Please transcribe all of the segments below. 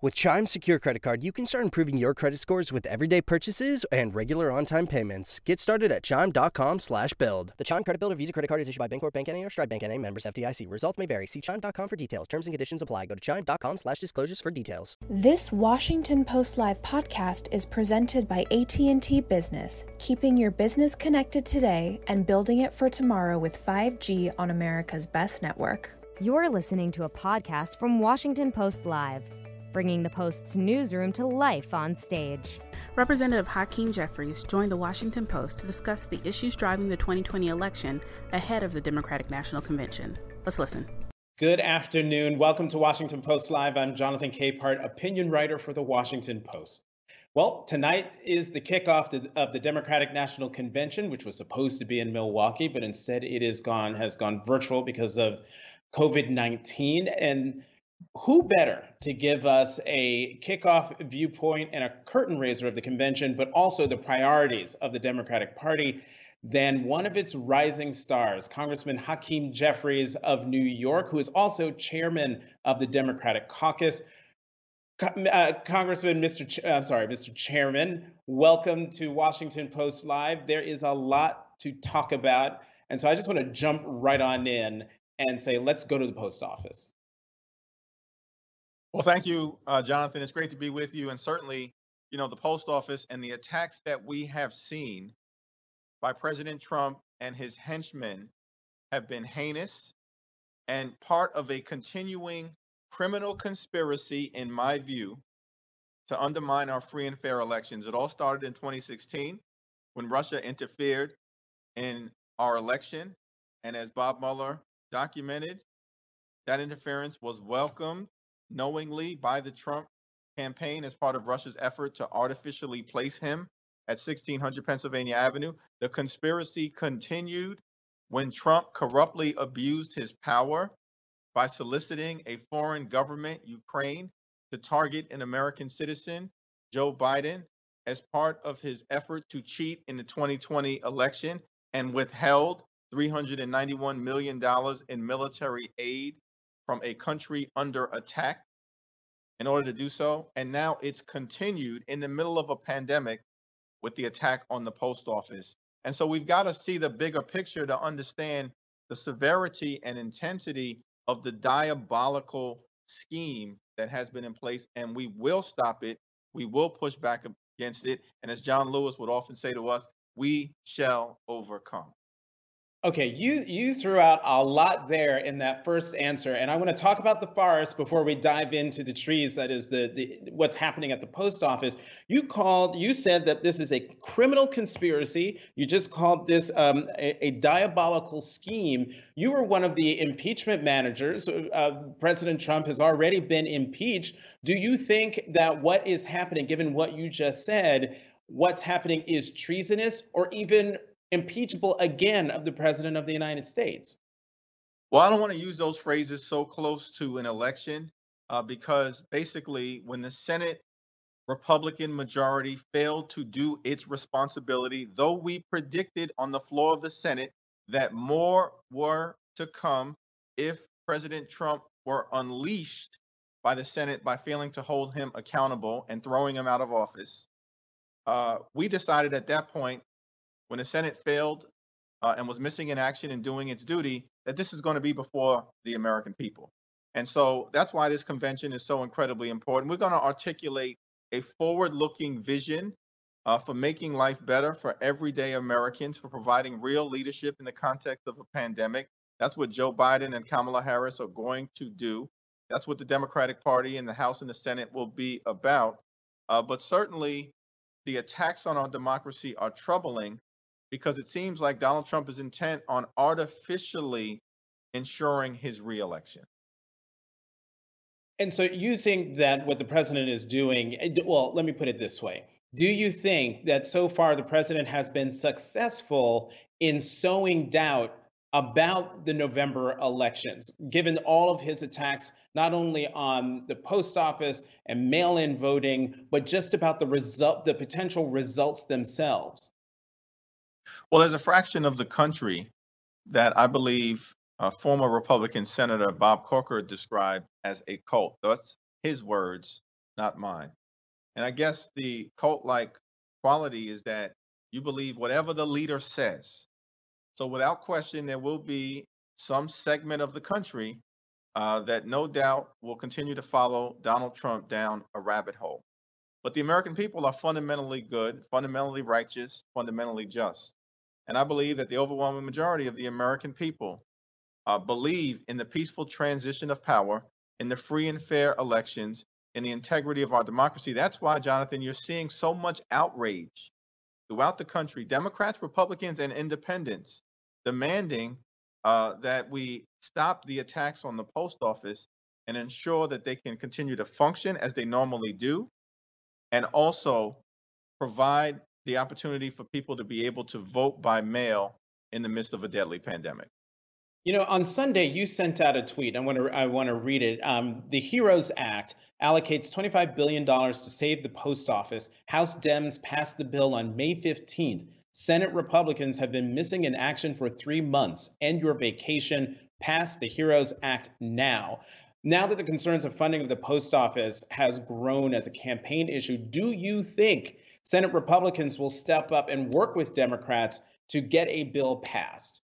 With Chime Secure Credit Card, you can start improving your credit scores with everyday purchases and regular on-time payments. Get started at chime.com slash build. The Chime Credit Builder Visa Credit Card is issued by Bancorp Bank N.A. or Stride Bank N.A. members FDIC. Results may vary. See chime.com for details. Terms and conditions apply. Go to chime.com slash disclosures for details. This Washington Post Live podcast is presented by AT&T Business, keeping your business connected today and building it for tomorrow with 5G on America's best network. You're listening to a podcast from Washington Post Live, bringing the Post's newsroom to life on stage. Representative Hakeem Jeffries joined the Washington Post to discuss the issues driving the 2020 election ahead of the Democratic National Convention. Let's listen. Good afternoon. Welcome to Washington Post Live. I'm Jonathan Capehart, opinion writer for the Washington Post. Well, tonight is the kickoff to, of the Democratic National Convention, which was supposed to be in Milwaukee, but instead it is gone has gone virtual because of COVID 19. And who better to give us a kickoff viewpoint and a curtain raiser of the convention, but also the priorities of the Democratic Party than one of its rising stars, Congressman Hakeem Jeffries of New York, who is also chairman of the Democratic Caucus. Uh, Congressman, Mr. Ch- I'm sorry, Mr. Chairman, welcome to Washington Post Live. There is a lot to talk about, and so I just want to jump right on in and say, let's go to the post office. Well, thank you, uh, Jonathan. It's great to be with you. And certainly, you know, the post office and the attacks that we have seen by President Trump and his henchmen have been heinous and part of a continuing criminal conspiracy, in my view, to undermine our free and fair elections. It all started in 2016 when Russia interfered in our election. And as Bob Mueller documented, that interference was welcomed knowingly by the Trump campaign as part of Russia's effort to artificially place him at 1600 Pennsylvania Avenue. The conspiracy continued when Trump corruptly abused his power by soliciting a foreign government, Ukraine, to target an American citizen, Joe Biden, as part of his effort to cheat in the 2020 election and withheld $391 million in military aid from a country under attack in order to do so. And now it's continued in the middle of a pandemic with the attack on the post office. And so we've got to see the bigger picture to understand the severity and intensity of the diabolical scheme that has been in place. And we will stop it. We will push back against it. And as John Lewis would often say to us, we shall overcome. Okay, you you threw out a lot there in that first answer, and I want to talk about the forest before we dive into the trees. That is the, the what's happening at the post office. You called, you said that this is a criminal conspiracy. You just called this um, a, a, diabolical scheme. You were one of the impeachment managers. Uh, President Trump has already been impeached. Do you think that what is happening, given what you just said? What's happening is treasonous or even impeachable again of the president of the United States? Well, I don't want to use those phrases so close to an election uh, because basically, when the Senate Republican majority failed to do its responsibility, though we predicted on the floor of the Senate that more were to come if President Trump were unleashed by the Senate by failing to hold him accountable and throwing him out of office. Uh, we decided at that point when the Senate failed uh, and was missing in action and doing its duty, that this is going to be before the American people. And so that's why this convention is so incredibly important. We're going to articulate a forward looking vision uh, for making life better for everyday Americans, for providing real leadership in the context of a pandemic. That's what Joe Biden and Kamala Harris are going to do. That's what the Democratic Party in the House and the Senate will be about. Uh, but certainly, the attacks on our democracy are troubling because it seems like Donald Trump is intent on artificially ensuring his reelection. And so you think that what the president is doing, eh, well, let me put it this way. Do you think that so far the president has been successful in sowing doubt about the November elections, given all of his attacks, not only on the post office and mail in voting, but just about the result, the potential results themselves? Well, there's a fraction of the country that I believe uh, former Republican Senator Bob Corker described as a cult. That's his words, not mine. And I guess the cult like quality is that you believe whatever the leader says. So, without question, there will be some segment of the country uh, that no doubt will continue to follow Donald Trump down a rabbit hole. But the American people are fundamentally good, fundamentally righteous, fundamentally just. And I believe that the overwhelming majority of the American people uh, believe in the peaceful transition of power, in the free and fair elections, in the integrity of our democracy. That's why, Jonathan, you're seeing so much outrage throughout the country, Democrats, Republicans, and independents demanding uh, that we stop the attacks on the post office and ensure that they can continue to function as they normally do, and also provide the opportunity for people to be able to vote by mail in the midst of a deadly pandemic. You know, on Sunday, you sent out a tweet. I want to I want to read it. Um, the HEROES Act allocates $25 billion to save the post office. House Dems passed the bill on May 15th. Senate Republicans have been missing in action for three months. End your vacation. Pass the HEROES Act now. Now that the concerns of funding of the post office has grown as a campaign issue, do you think Senate Republicans will step up and work with Democrats to get a bill passed?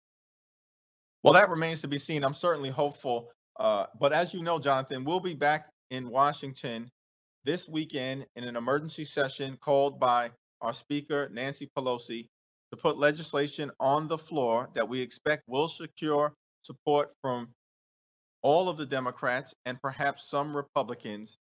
Well, that remains to be seen. I'm certainly hopeful. Uh, but as you know, Jonathan, we'll be back in Washington this weekend in an emergency session called by our Speaker, Nancy Pelosi, to put legislation on the floor that we expect will secure support from all of the Democrats and perhaps some Republicans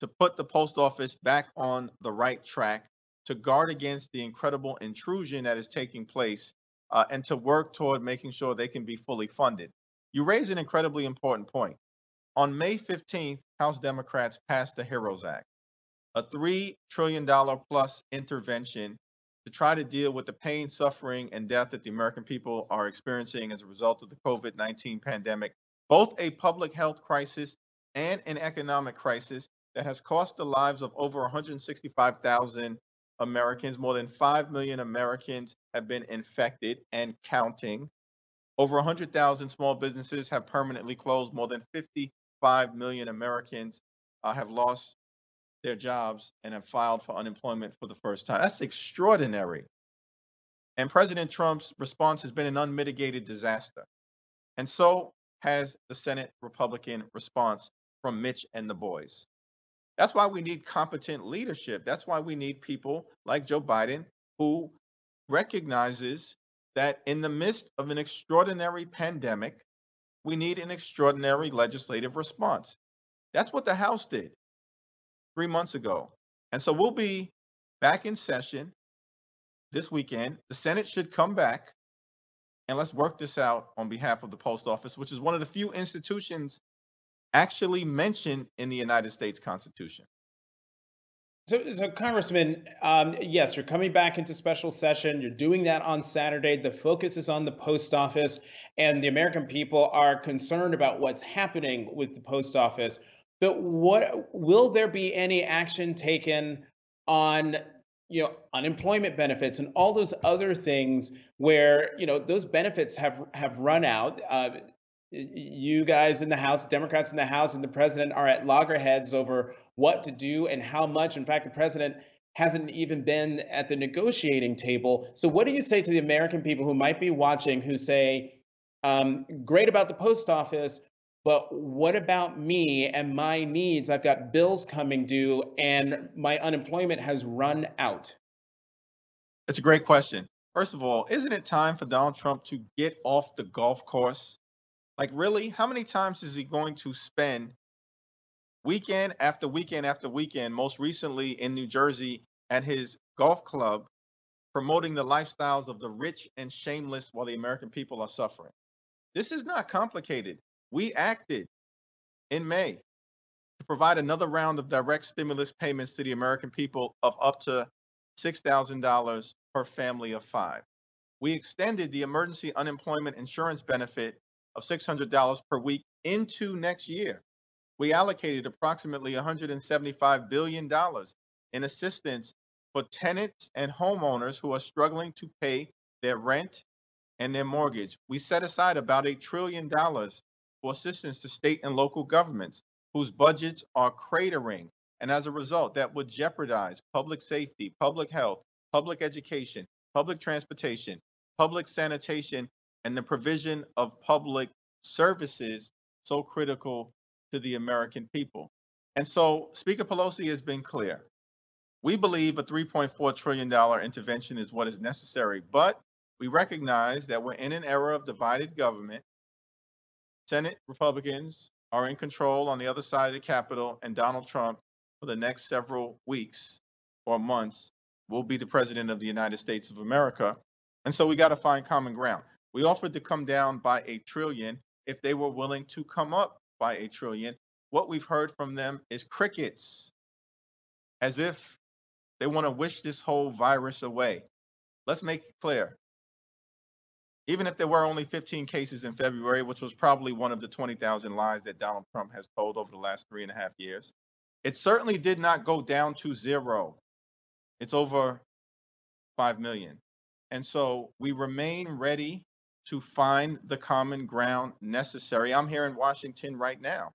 to put the post office back on the right track to guard against the incredible intrusion that is taking place uh, and to work toward making sure they can be fully funded. You raise an incredibly important point. On May 15th, House Democrats passed the HEROES Act, a $3 trillion plus intervention to try to deal with the pain, suffering, and death that the American people are experiencing as a result of the COVID 19 pandemic, both a public health crisis and an economic crisis that has cost the lives of over 165,000 Americans. More than 5 million Americans have been infected and counting. Over 100,000 small businesses have permanently closed. More than 55 million Americans uh, have lost their jobs and have filed for unemployment for the first time. That's extraordinary. And President Trump's response has been an unmitigated disaster. And so has the Senate Republican response from Mitch and the boys. That's why we need competent leadership. That's why we need people like Joe Biden who recognizes that in the midst of an extraordinary pandemic, we need an extraordinary legislative response. That's what the House did three months ago. And so we'll be back in session this weekend. The Senate should come back and let's work this out on behalf of the post office, which is one of the few institutions actually mentioned in the United States Constitution. So, so Congressman, um, yes, you're coming back into special session. You're doing that on Saturday. The focus is on the post office, and the American people are concerned about what's happening with the post office. But what will there be any action taken on, you know, unemployment benefits and all those other things where you know those benefits have have run out? Uh, you guys in the House, Democrats in the House, and the president are at loggerheads over what to do and how much. In fact, the president hasn't even been at the negotiating table. So, what do you say to the American people who might be watching who say, um, great about the post office, but what about me and my needs? I've got bills coming due and my unemployment has run out. That's a great question. First of all, isn't it time for Donald Trump to get off the golf course? Like, really? How many times is he going to spend weekend after weekend after weekend, most recently in New Jersey at his golf club, promoting the lifestyles of the rich and shameless while the American people are suffering? This is not complicated. We acted in May to provide another round of direct stimulus payments to the American people of up to $6,000 per family of five. We extended the emergency unemployment insurance benefit of $600 per week into next year. We allocated approximately $175 billion in assistance for tenants and homeowners who are struggling to pay their rent and their mortgage. We set aside about $8 trillion for assistance to state and local governments whose budgets are cratering And as a result, that would jeopardize public safety, public health, public education, public transportation, public sanitation, and the provision of public services so critical to the American people. And so Speaker Pelosi has been clear. We believe a $3.4 trillion intervention is what is necessary, but we recognize that we're in an era of divided government. Senate Republicans are in control on the other side of the Capitol, and Donald Trump, for the next several weeks or months, will be the president of the United States of America. And so we got to find common ground. We offered to come down by a trillion if they were willing to come up by a trillion. What we've heard from them is crickets, as if they want to wish this whole virus away. Let's make it clear. Even if there were only 15 cases in February, which was probably one of the 20,000 lies that Donald Trump has told over the last three and a half years, it certainly did not go down to zero. It's over 5 million. And so we remain ready to find the common ground necessary. I'm here in Washington right now.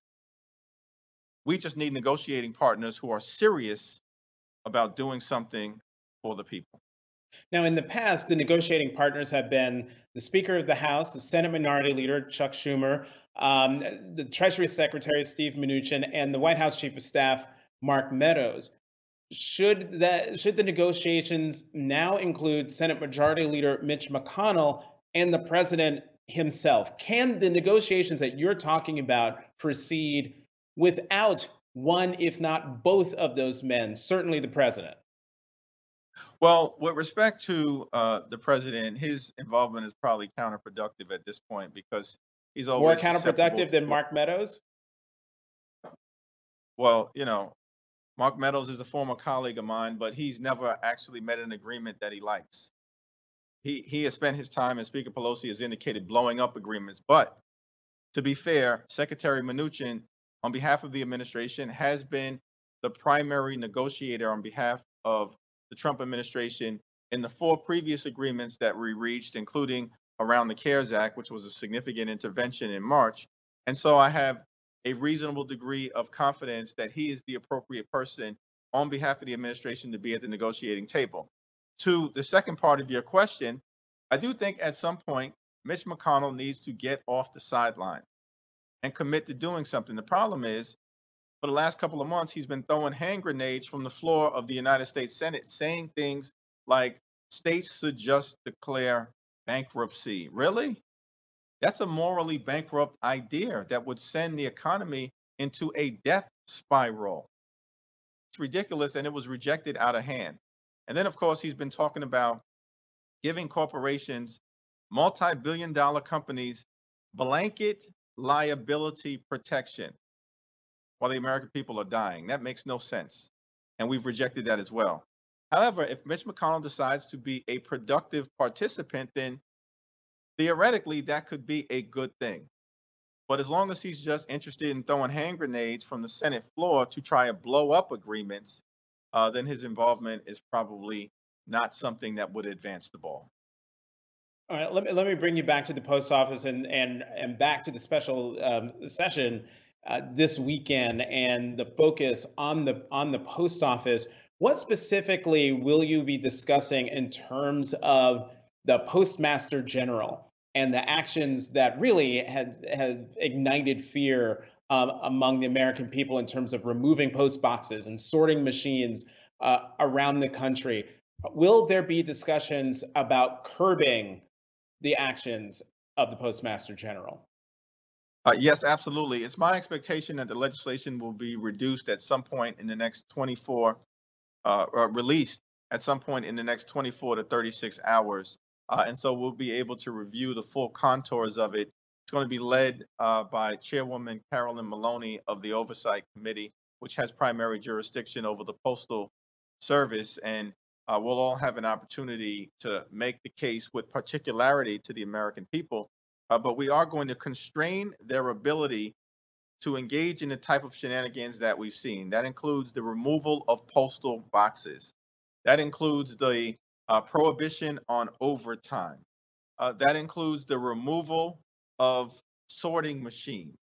We just need negotiating partners who are serious about doing something for the people. Now, in the past, the negotiating partners have been the Speaker of the House, the Senate Minority Leader, Chuck Schumer, um, the Treasury Secretary, Steve Mnuchin, and the White House Chief of Staff, Mark Meadows. Should that should the negotiations now include Senate Majority Leader Mitch McConnell and the president himself? Can the negotiations that you're talking about proceed without one, if not both of those men, certainly the president? Well, with respect to uh, the president, his involvement is probably counterproductive at this point because he's always more counterproductive than Mark Meadows. Well, you know, Mark Meadows is a former colleague of mine, but he's never actually met an agreement that he likes. He he has spent his time, and Speaker Pelosi has indicated, blowing up agreements. But to be fair, Secretary Mnuchin, on behalf of the administration, has been the primary negotiator on behalf of the Trump administration in the four previous agreements that we reached, including around the CARES Act, which was a significant intervention in March. And so I have a reasonable degree of confidence that he is the appropriate person on behalf of the administration to be at the negotiating table. To the second part of your question, I do think at some point Mitch McConnell needs to get off the sideline and commit to doing something. The problem is, for the last couple of months, he's been throwing hand grenades from the floor of the United States Senate, saying things like states should just declare bankruptcy. Really? That's a morally bankrupt idea that would send the economy into a death spiral. It's ridiculous, and it was rejected out of hand. And then, of course, he's been talking about giving corporations, multi billion dollar companies, blanket liability protection while the American people are dying. That makes no sense. And we've rejected that as well. However, if Mitch McConnell decides to be a productive participant, then theoretically that could be a good thing. But as long as he's just interested in throwing hand grenades from the Senate floor to try and blow up agreements, uh, then his involvement is probably not something that would advance the ball. All right, let me let me bring you back to the post office and and and back to the special um, session uh, this weekend and the focus on the on the post office. What specifically will you be discussing in terms of the postmaster general? and the actions that really had had ignited fear um, among the American people in terms of removing post boxes and sorting machines uh, around the country. Will there be discussions about curbing the actions of the Postmaster General? Uh, yes, absolutely. It's my expectation that the legislation will be reduced at some point in the next 24, uh, or released at some point in the next 24 to 36 hours. Uh, and so we'll be able to review the full contours of it. It's going to be led uh, by Chairwoman Carolyn Maloney of the Oversight Committee, which has primary jurisdiction over the Postal Service. And uh, we'll all have an opportunity to make the case with particularity to the American people. Uh, but we are going to constrain their ability to engage in the type of shenanigans that we've seen. That includes the removal of postal boxes. That includes the uh, prohibition on overtime. Uh, that includes the removal of sorting machines.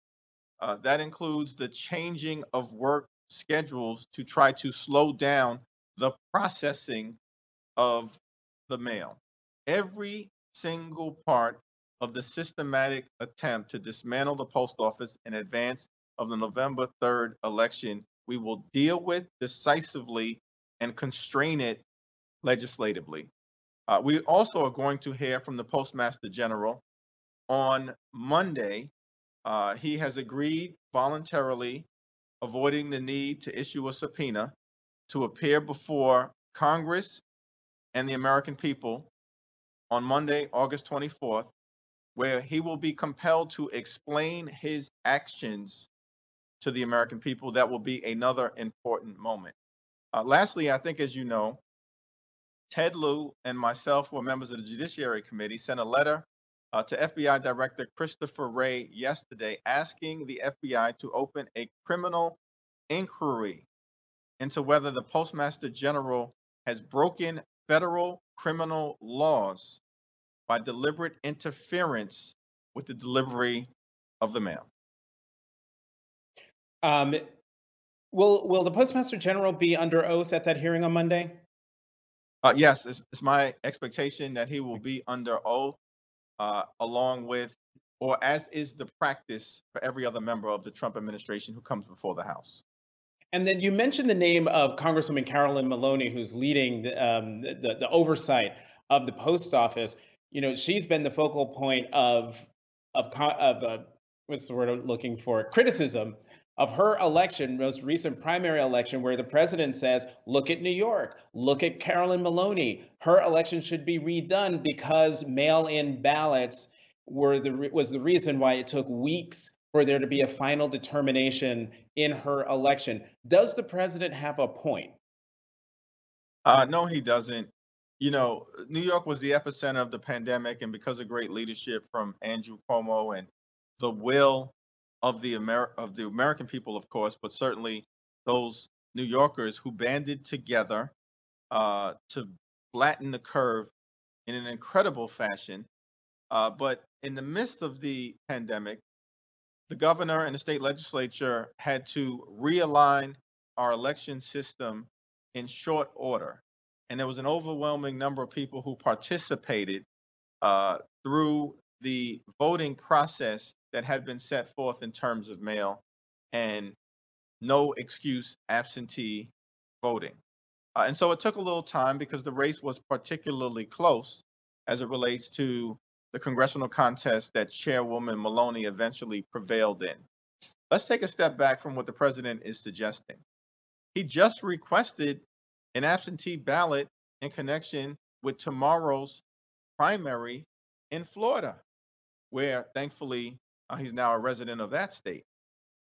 Uh, that includes the changing of work schedules to try to slow down the processing of the mail. Every single part of the systematic attempt to dismantle the post office in advance of the November 3rd election, we will deal with decisively and constrain it legislatively. Uh, we also are going to hear from the Postmaster General on Monday. Uh, he has agreed voluntarily, avoiding the need to issue a subpoena, to appear before Congress and the American people on Monday, August 24th, where he will be compelled to explain his actions to the American people. That will be another important moment. Uh, lastly, I think, as you know, Ted Lieu and myself, who are members of the Judiciary Committee, sent a letter uh, to FBI Director Christopher Wray yesterday asking the FBI to open a criminal inquiry into whether the Postmaster General has broken federal criminal laws by deliberate interference with the delivery of the mail. Um, will will the Postmaster General be under oath at that hearing on Monday? Uh, yes, it's, it's, my expectation that he will be under oath, uh, along with, or as is the practice for every other member of the Trump administration who comes before the House. And then you mentioned the name of Congresswoman Carolyn Maloney, who's leading the, um, the, the oversight of the post office. You know, she's been the focal point of of of uh, what's the word I'm looking for? Criticism of her election, most recent primary election, where the president says, look at New York, look at Carolyn Maloney. Her election should be redone because mail-in ballots were the was the reason why it took weeks for there to be a final determination in her election. Does the president have a point? Uh, no, he doesn't. You know, New York was the epicenter of the pandemic, and because of great leadership from Andrew Cuomo and the will of the Amer- of the American people, of course, but certainly those New Yorkers who banded together uh, to flatten the curve in an incredible fashion. Uh, but in the midst of the pandemic, the governor and the state legislature had to realign our election system in short order. And there was an overwhelming number of people who participated uh, through the voting process that had been set forth in terms of mail and no excuse absentee voting. Uh, and so it took a little time because the race was particularly close as it relates to the congressional contest that Chairwoman Maloney eventually prevailed in. Let's take a step back from what the president is suggesting. He just requested an absentee ballot in connection with tomorrow's primary in Florida, where thankfully uh, he's now a resident of that state.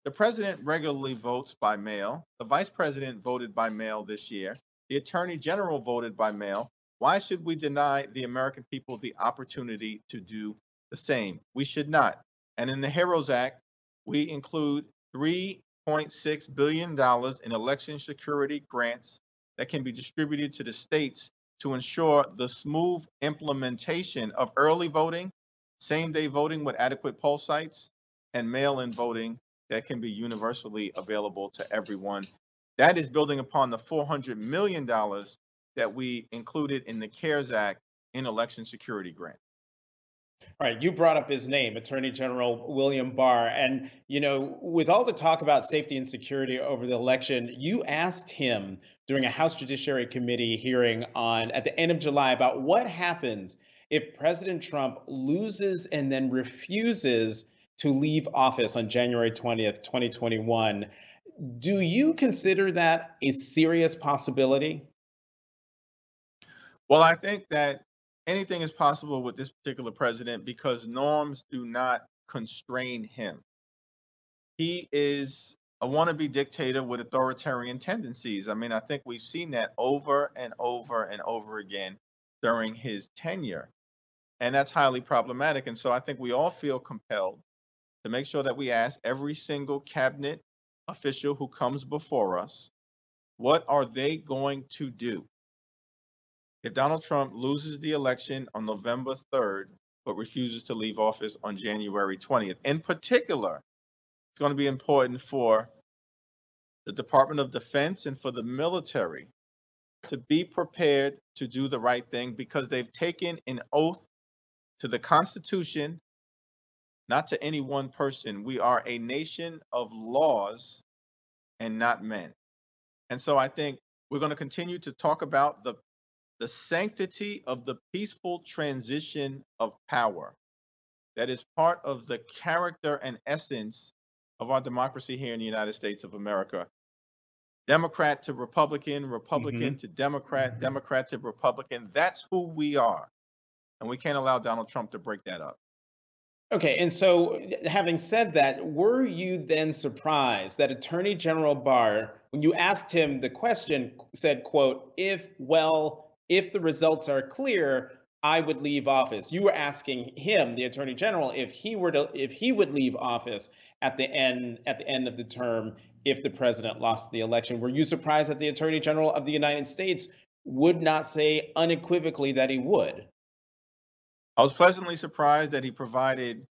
The president regularly votes by mail. The vice president voted by mail this year. The attorney general voted by mail. Why should we deny the American people the opportunity to do the same? We should not. And in the HEROES Act, we include $3.6 billion in election security grants that can be distributed to the states to ensure the smooth implementation of early voting same day voting with adequate poll sites, and mail in voting that can be universally available to everyone. That is building upon the $400 million that we included in the CARES Act in election security grant. All right, you brought up his name, Attorney General William Barr. And, you know, with all the talk about safety and security over the election, you asked him during a House Judiciary Committee hearing on at the end of July about what happens if President Trump loses and then refuses to leave office on January 20th, 2021, do you consider that a serious possibility? Well, I think that anything is possible with this particular president because norms do not constrain him. He is a wannabe dictator with authoritarian tendencies. I mean, I think we've seen that over and over and over again during his tenure. And that's highly problematic. And so I think we all feel compelled to make sure that we ask every single cabinet official who comes before us what are they going to do if Donald Trump loses the election on November 3rd, but refuses to leave office on January 20th? In particular, it's going to be important for the Department of Defense and for the military to be prepared to do the right thing because they've taken an oath to the Constitution, not to any one person. We are a nation of laws and not men. And so I think we're going to continue to talk about the the sanctity of the peaceful transition of power that is part of the character and essence of our democracy here in the United States of America. Democrat to Republican, Republican mm-hmm. to Democrat, mm-hmm. Democrat to Republican. That's who we are. And we can't allow Donald Trump to break that up. Okay, and so having said that, were you then surprised that Attorney General Barr, when you asked him the question, said, quote, if, well, if the results are clear, I would leave office. You were asking him, the Attorney General, if he were to if he would leave office at the end at the end of the term if the president lost the election. Were you surprised that the Attorney General of the United States would not say unequivocally that he would? I was pleasantly surprised that he provided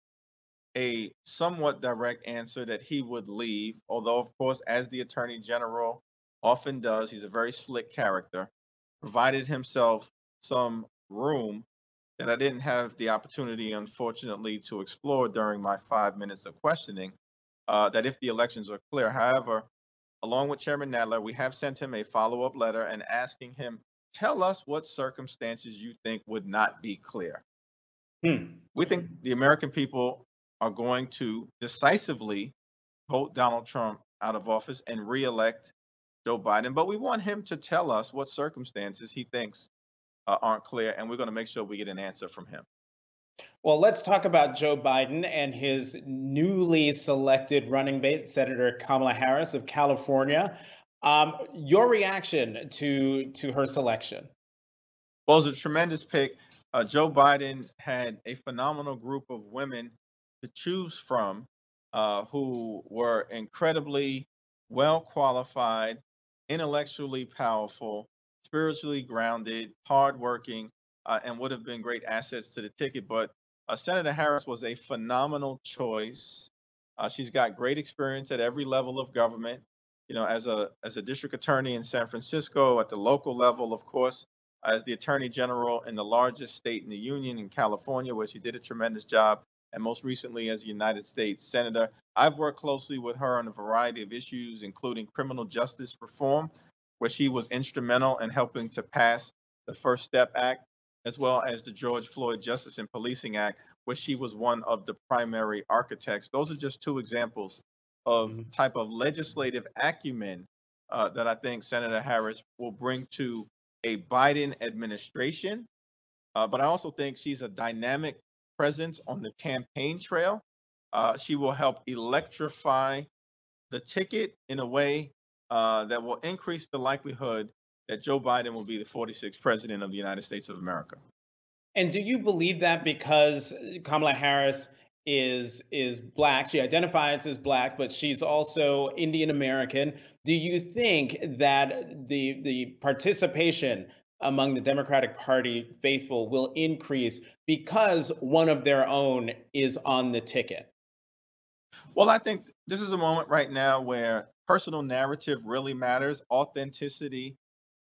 a somewhat direct answer that he would leave, although, of course, as the Attorney General often does, he's a very slick character, provided himself some room that I didn't have the opportunity, unfortunately, to explore during my five minutes of questioning uh, that if the elections are clear. However, along with Chairman Nadler, we have sent him a follow up letter and asking him, tell us what circumstances you think would not be clear. Hmm. We think the American people are going to decisively vote Donald Trump out of office and reelect Joe Biden, but we want him to tell us what circumstances he thinks uh, aren't clear, and we're going to make sure we get an answer from him. Well, let's talk about Joe Biden and his newly selected running mate, Senator Kamala Harris of California. Um, your reaction to to her selection? Well, it was a tremendous pick. Uh, Joe Biden had a phenomenal group of women to choose from uh, who were incredibly well qualified, intellectually powerful, spiritually grounded, hardworking, uh, and would have been great assets to the ticket. But uh, Senator Harris was a phenomenal choice. Uh, she's got great experience at every level of government. You know, as a as a district attorney in San Francisco, at the local level, of course, as the attorney general in the largest state in the union in California, where she did a tremendous job, and most recently as a United States senator. I've worked closely with her on a variety of issues, including criminal justice reform, where she was instrumental in helping to pass the First Step Act as well as the George Floyd Justice and Policing Act, where she was one of the primary architects. Those are just two examples of mm-hmm. type of legislative acumen uh, that I think Senator Harris will bring to a Biden administration. Uh, but I also think she's a dynamic presence on the campaign trail. Uh, she will help electrify the ticket in a way uh, that will increase the likelihood that Joe Biden will be the 46th president of the United States of America. And do you believe that because Kamala Harris is is black, she identifies as black, but she's also Indian American, do you think that the the participation among the Democratic Party faithful will increase because one of their own is on the ticket? Well, I think this is a moment right now where personal narrative really matters, authenticity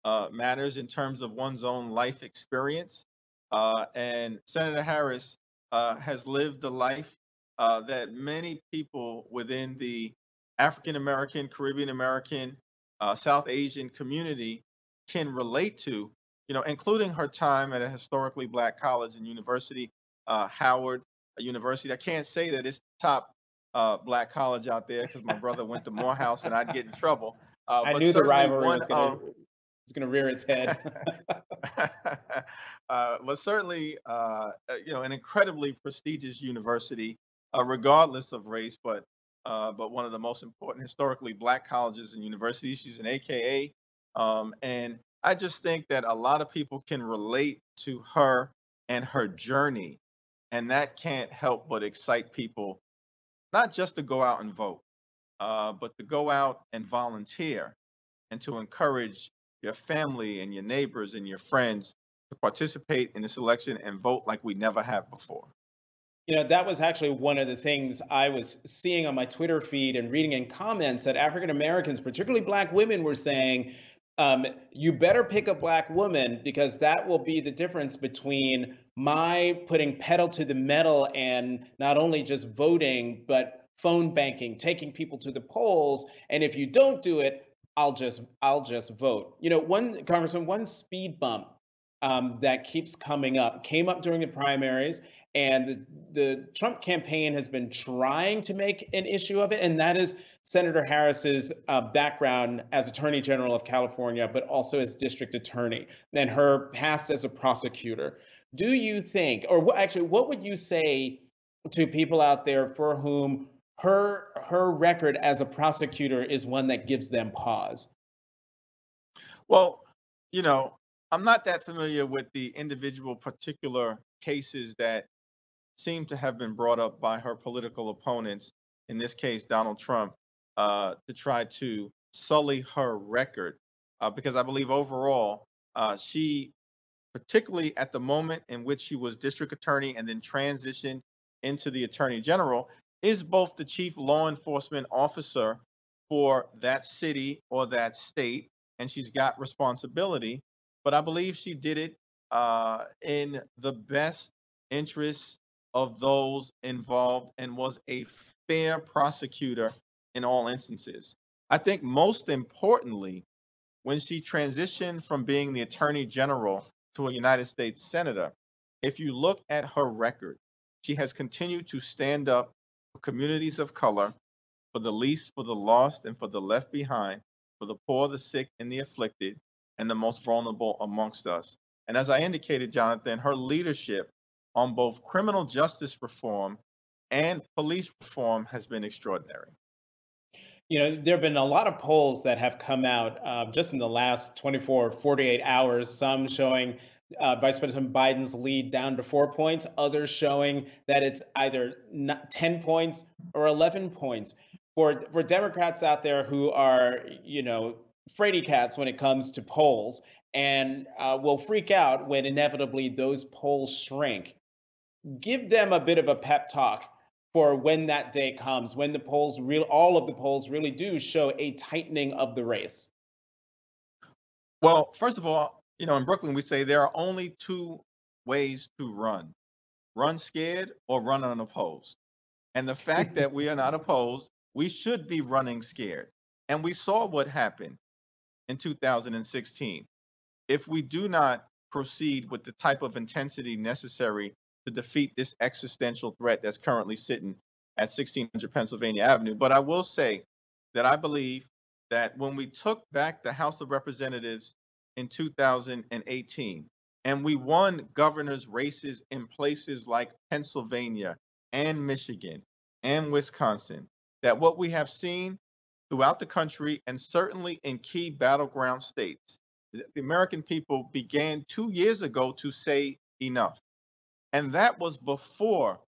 uh, matters in terms of one's own life experience. Uh, and Senator Harris uh, has lived the life uh, that many people within the African American, Caribbean American, uh, South Asian community can relate to, you know, including her time at a historically black college and university, uh, Howard University. I can't say that it's top black college out there because my brother went to Morehouse and I'd get in trouble. I knew the rivalry was going to it's going to rear its head. uh, but certainly, uh, you know, an incredibly prestigious university, uh, regardless of race, but uh, but one of the most important historically black colleges and universities. She's an AKA, um, and I just think that a lot of people can relate to her and her journey, and that can't help but excite people, not just to go out and vote, uh, but to go out and volunteer and to encourage your family and your neighbors and your friends to participate in this election and vote like we never have before. You know, that was actually one of the things I was seeing on my Twitter feed and reading in comments that African Americans, particularly Black women, were saying, um, you better pick a Black woman because that will be the difference between my putting pedal to the metal and not only just voting, but phone banking, taking people to the polls. And if you don't do it, I'll just I'll just vote. You know, one Congressman, one speed bump um, that keeps coming up came up during the primaries, and the, the Trump campaign has been trying to make an issue of it, and that is Senator Harris's uh, background as Attorney General of California, but also as District Attorney, and her past as a prosecutor. Do you think, or actually, what would you say to people out there for whom her her record as a prosecutor is one that gives them pause. Well, you know, I'm not that familiar with the individual particular cases that seem to have been brought up by her political opponents, in this case, Donald Trump, uh, to try to sully her record. Uh, because I believe overall, uh, she, particularly at the moment in which she was district attorney and then transitioned into the attorney general, is both the chief law enforcement officer for that city or that state, and she's got responsibility. But I believe she did it uh, in the best interests of those involved and was a fair prosecutor in all instances. I think most importantly, when she transitioned from being the attorney general to a United States senator, if you look at her record, she has continued to stand up communities of color, for the least, for the lost, and for the left behind, for the poor, the sick, and the afflicted, and the most vulnerable amongst us. And as I indicated, Jonathan, her leadership on both criminal justice reform and police reform has been extraordinary. You know, there have been a lot of polls that have come out uh, just in the last 24, 48 hours, some showing uh, Vice President Biden's lead down to four points, others showing that it's either 10 points or 11 points. For, for Democrats out there who are, you know, fraidy cats when it comes to polls and uh, will freak out when inevitably those polls shrink, give them a bit of a pep talk for when that day comes, when the polls real all of the polls really do show a tightening of the race. Well, first of all, you know, in Brooklyn, we say there are only two ways to run run scared or run unopposed. And the fact that we are not opposed, we should be running scared. And we saw what happened in 2016. If we do not proceed with the type of intensity necessary to defeat this existential threat that's currently sitting at 1600 Pennsylvania Avenue. But I will say that I believe that when we took back the House of Representatives in 2018. And we won governor's races in places like Pennsylvania and Michigan and Wisconsin. That what we have seen throughout the country and certainly in key battleground states, the American people began two years ago to say enough. And that was before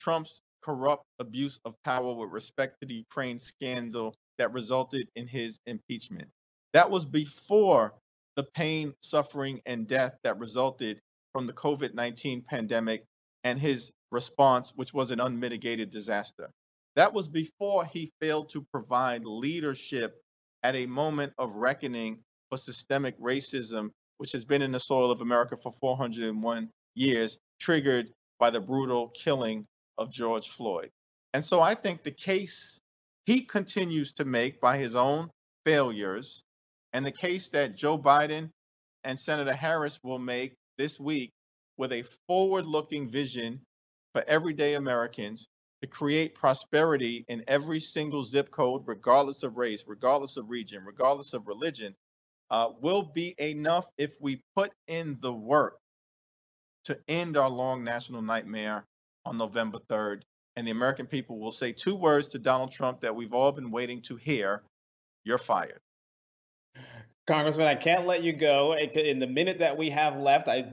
Trump's corrupt abuse of power with respect to the Ukraine scandal that resulted in his impeachment. That was before the pain, suffering, and death that resulted from the COVID 19 pandemic and his response, which was an unmitigated disaster. That was before he failed to provide leadership at a moment of reckoning for systemic racism, which has been in the soil of America for 401 years, triggered by the brutal killing of George Floyd. And so I think the case he continues to make by his own failures and the case that Joe Biden and Senator Harris will make this week with a forward looking vision for everyday Americans to create prosperity in every single zip code, regardless of race, regardless of region, regardless of religion, uh, will be enough if we put in the work to end our long national nightmare on November 3rd. And the American people will say two words to Donald Trump that we've all been waiting to hear you're fired. Congressman, I can't let you go. In the minute that we have left, I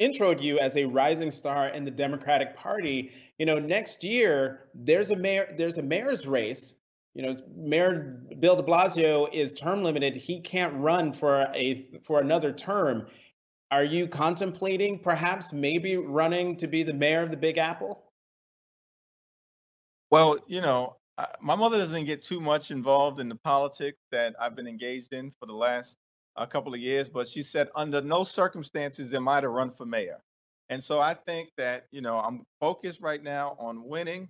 introed you as a rising star in the Democratic Party. You know, next year there's a mayor there's a mayor's race. You know, Mayor Bill De Blasio is term limited. He can't run for a for another term. Are you contemplating perhaps maybe running to be the mayor of the Big Apple? Well, you know, my mother doesn't get too much involved in the politics that I've been engaged in for the last a couple of years, but she said under no circumstances am I to run for mayor. And so I think that, you know, I'm focused right now on winning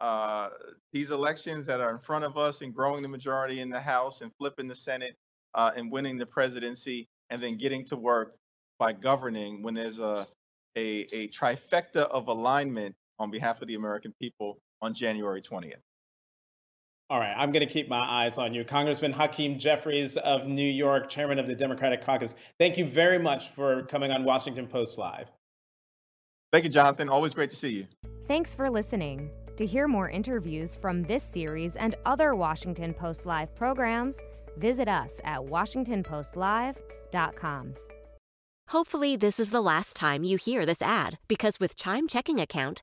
uh, these elections that are in front of us and growing the majority in the House and flipping the Senate uh, and winning the presidency and then getting to work by governing when there's a, a, a trifecta of alignment on behalf of the American people on January 20th. All right, I'm going to keep my eyes on you. Congressman Hakeem Jeffries of New York, chairman of the Democratic Caucus. Thank you very much for coming on Washington Post Live. Thank you, Jonathan. Always great to see you. Thanks for listening. To hear more interviews from this series and other Washington Post Live programs, visit us at WashingtonPostLive.com. Hopefully, this is the last time you hear this ad because with Chime Checking Account,